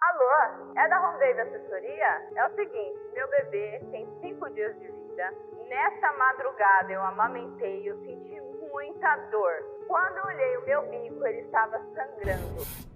Alô, é da Home Baby Assessoria? É o seguinte, meu bebê tem cinco dias de vida. Nessa madrugada eu amamentei e eu senti muita dor. Quando eu olhei o meu bico, ele estava sangrando.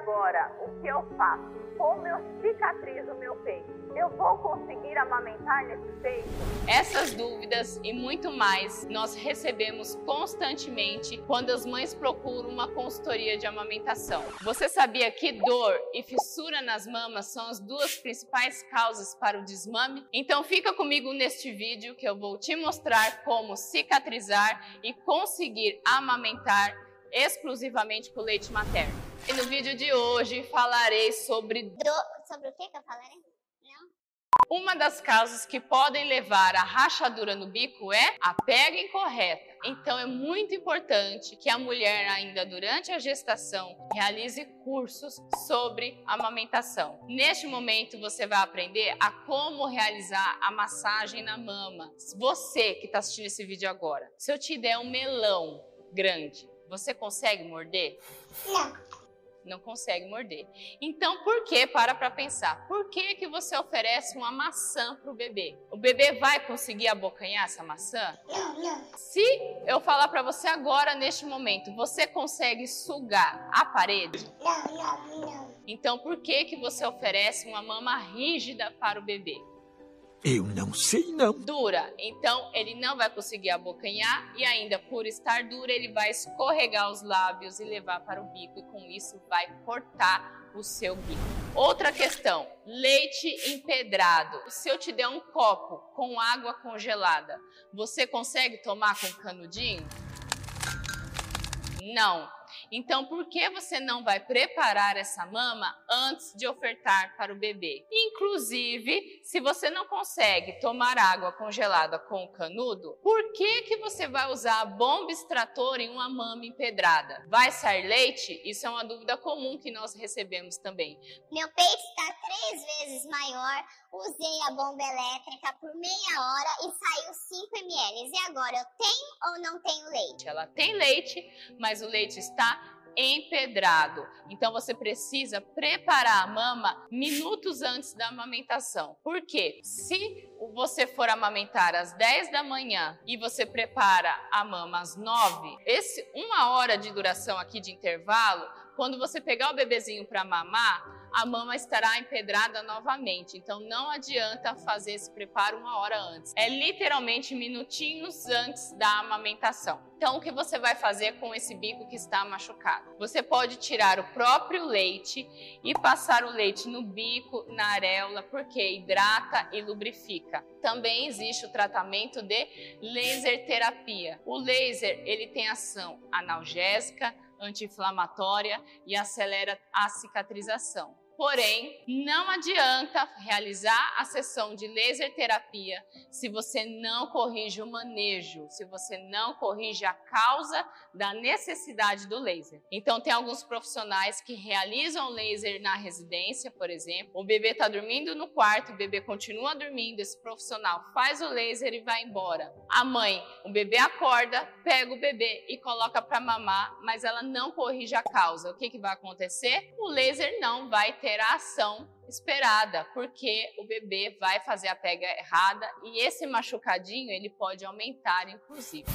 Agora, o que eu faço? Como eu cicatrizo meu peito? Eu vou conseguir amamentar nesse peito? Essas dúvidas e muito mais nós recebemos constantemente quando as mães procuram uma consultoria de amamentação. Você sabia que dor e fissura nas mamas são as duas principais causas para o desmame? Então fica comigo neste vídeo que eu vou te mostrar como cicatrizar e conseguir amamentar exclusivamente com leite materno. E no vídeo de hoje falarei sobre... Do... Sobre o que que eu falarei? Uma das causas que podem levar à rachadura no bico é a pega incorreta. Então é muito importante que a mulher ainda durante a gestação realize cursos sobre amamentação. Neste momento você vai aprender a como realizar a massagem na mama. Você que está assistindo esse vídeo agora, se eu te der um melão grande, você consegue morder? Não não consegue morder. Então, por que, para para pensar, por que, que você oferece uma maçã para o bebê? O bebê vai conseguir abocanhar essa maçã? Não, não. Se eu falar para você agora, neste momento, você consegue sugar a parede? Não, não, não. Então, por que, que você oferece uma mama rígida para o bebê? Eu não sei não. Dura, então ele não vai conseguir abocanhar e ainda por estar dura ele vai escorregar os lábios e levar para o bico e com isso vai cortar o seu bico. Outra questão, leite empedrado. Se eu te der um copo com água congelada, você consegue tomar com canudinho? Não. Então, por que você não vai preparar essa mama antes de ofertar para o bebê? Inclusive, se você não consegue tomar água congelada com o canudo, por que, que você vai usar a bomba extrator em uma mama empedrada? Vai sair leite? Isso é uma dúvida comum que nós recebemos também. Meu peito está três vezes maior, usei a bomba elétrica por meia hora e saiu 5 ml. E agora, eu tenho ou não tenho leite? Ela tem leite, mas o leite está empedrado. Então você precisa preparar a mama minutos antes da amamentação. Por quê? Se você for amamentar às 10 da manhã e você prepara a mama às 9, esse uma hora de duração aqui de intervalo, quando você pegar o bebezinho para mamar, a mama estará empedrada novamente. Então não adianta fazer esse preparo uma hora antes. É literalmente minutinhos antes da amamentação. Então o que você vai fazer com esse bico que está machucado? Você pode tirar o próprio leite e passar o leite no bico, na areola, porque hidrata e lubrifica. Também existe o tratamento de laser terapia. O laser, ele tem ação analgésica, anti-inflamatória e acelera a cicatrização. Porém, não adianta realizar a sessão de laser terapia se você não corrige o manejo, se você não corrige a causa da necessidade do laser. Então, tem alguns profissionais que realizam laser na residência, por exemplo. O bebê está dormindo no quarto, o bebê continua dormindo, esse profissional faz o laser e vai embora. A mãe, o bebê acorda, pega o bebê e coloca para mamar, mas ela não corrige a causa. O que, que vai acontecer? O laser não vai ter a ação esperada, porque o bebê vai fazer a pega errada e esse machucadinho ele pode aumentar, inclusive.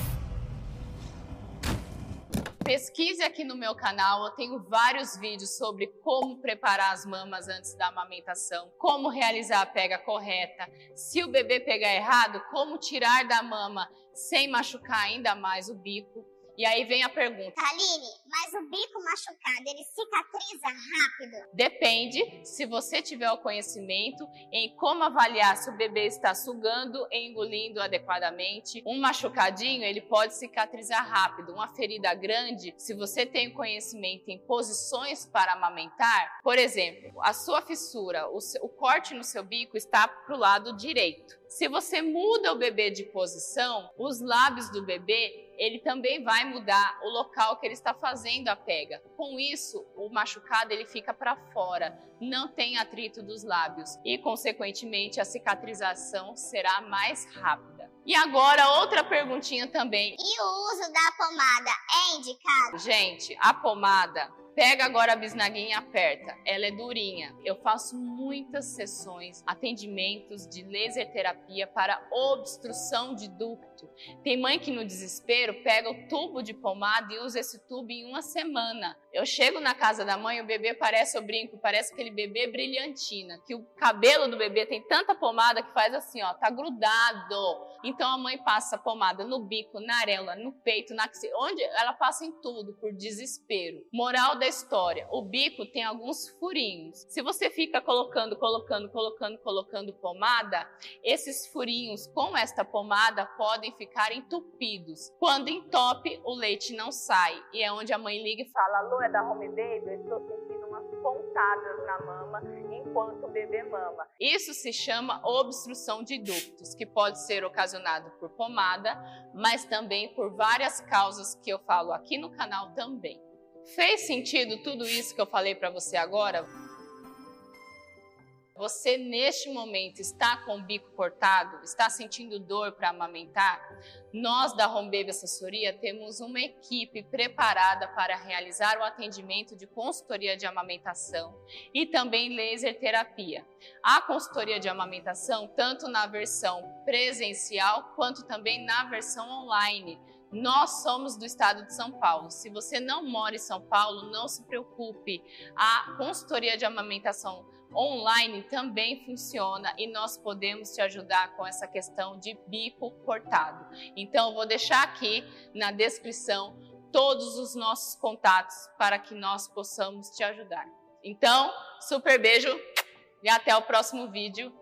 Pesquise aqui no meu canal, eu tenho vários vídeos sobre como preparar as mamas antes da amamentação, como realizar a pega correta, se o bebê pegar errado, como tirar da mama sem machucar ainda mais o bico. E aí vem a pergunta. Aline, mas o bico machucado, ele cicatriza rápido? Depende se você tiver o conhecimento em como avaliar se o bebê está sugando e engolindo adequadamente. Um machucadinho, ele pode cicatrizar rápido. Uma ferida grande, se você tem conhecimento em posições para amamentar, por exemplo, a sua fissura, o, seu, o corte no seu bico está para o lado direito. Se você muda o bebê de posição, os lábios do bebê ele também vai mudar o local que ele está fazendo a pega. Com isso, o machucado ele fica para fora, não tem atrito dos lábios e, consequentemente, a cicatrização será mais rápida. E agora, outra perguntinha também. E o uso da pomada é indicado? Gente, a pomada Pega agora a bisnaguinha e aperta. Ela é durinha. Eu faço muitas sessões, atendimentos de laser terapia para obstrução de ducto. Tem mãe que no desespero pega o tubo de pomada e usa esse tubo em uma semana. Eu chego na casa da mãe, o bebê parece, eu brinco, parece aquele bebê brilhantina, que o cabelo do bebê tem tanta pomada que faz assim, ó, tá grudado. Então a mãe passa pomada no bico, na areola, no peito, na onde ela passa em tudo por desespero. Moral da história: o bico tem alguns furinhos. Se você fica colocando, colocando, colocando, colocando pomada, esses furinhos com esta pomada podem ficar entupidos. Quando entope, o leite não sai e é onde a mãe liga e fala: "Alô, é da Home Baby, eu estou sentindo umas pontadas na mama enquanto o bebê mama". Isso se chama obstrução de ductos, que pode ser ocasionado por pomada, mas também por várias causas que eu falo aqui no canal também. Fez sentido tudo isso que eu falei para você agora? Você neste momento está com o bico cortado, está sentindo dor para amamentar? Nós da Home Baby Assessoria temos uma equipe preparada para realizar o atendimento de consultoria de amamentação e também laser terapia. A consultoria de amamentação tanto na versão presencial quanto também na versão online. Nós somos do estado de São Paulo. Se você não mora em São Paulo, não se preocupe. A consultoria de amamentação online também funciona e nós podemos te ajudar com essa questão de bico cortado. Então, eu vou deixar aqui na descrição todos os nossos contatos para que nós possamos te ajudar. Então, super beijo e até o próximo vídeo.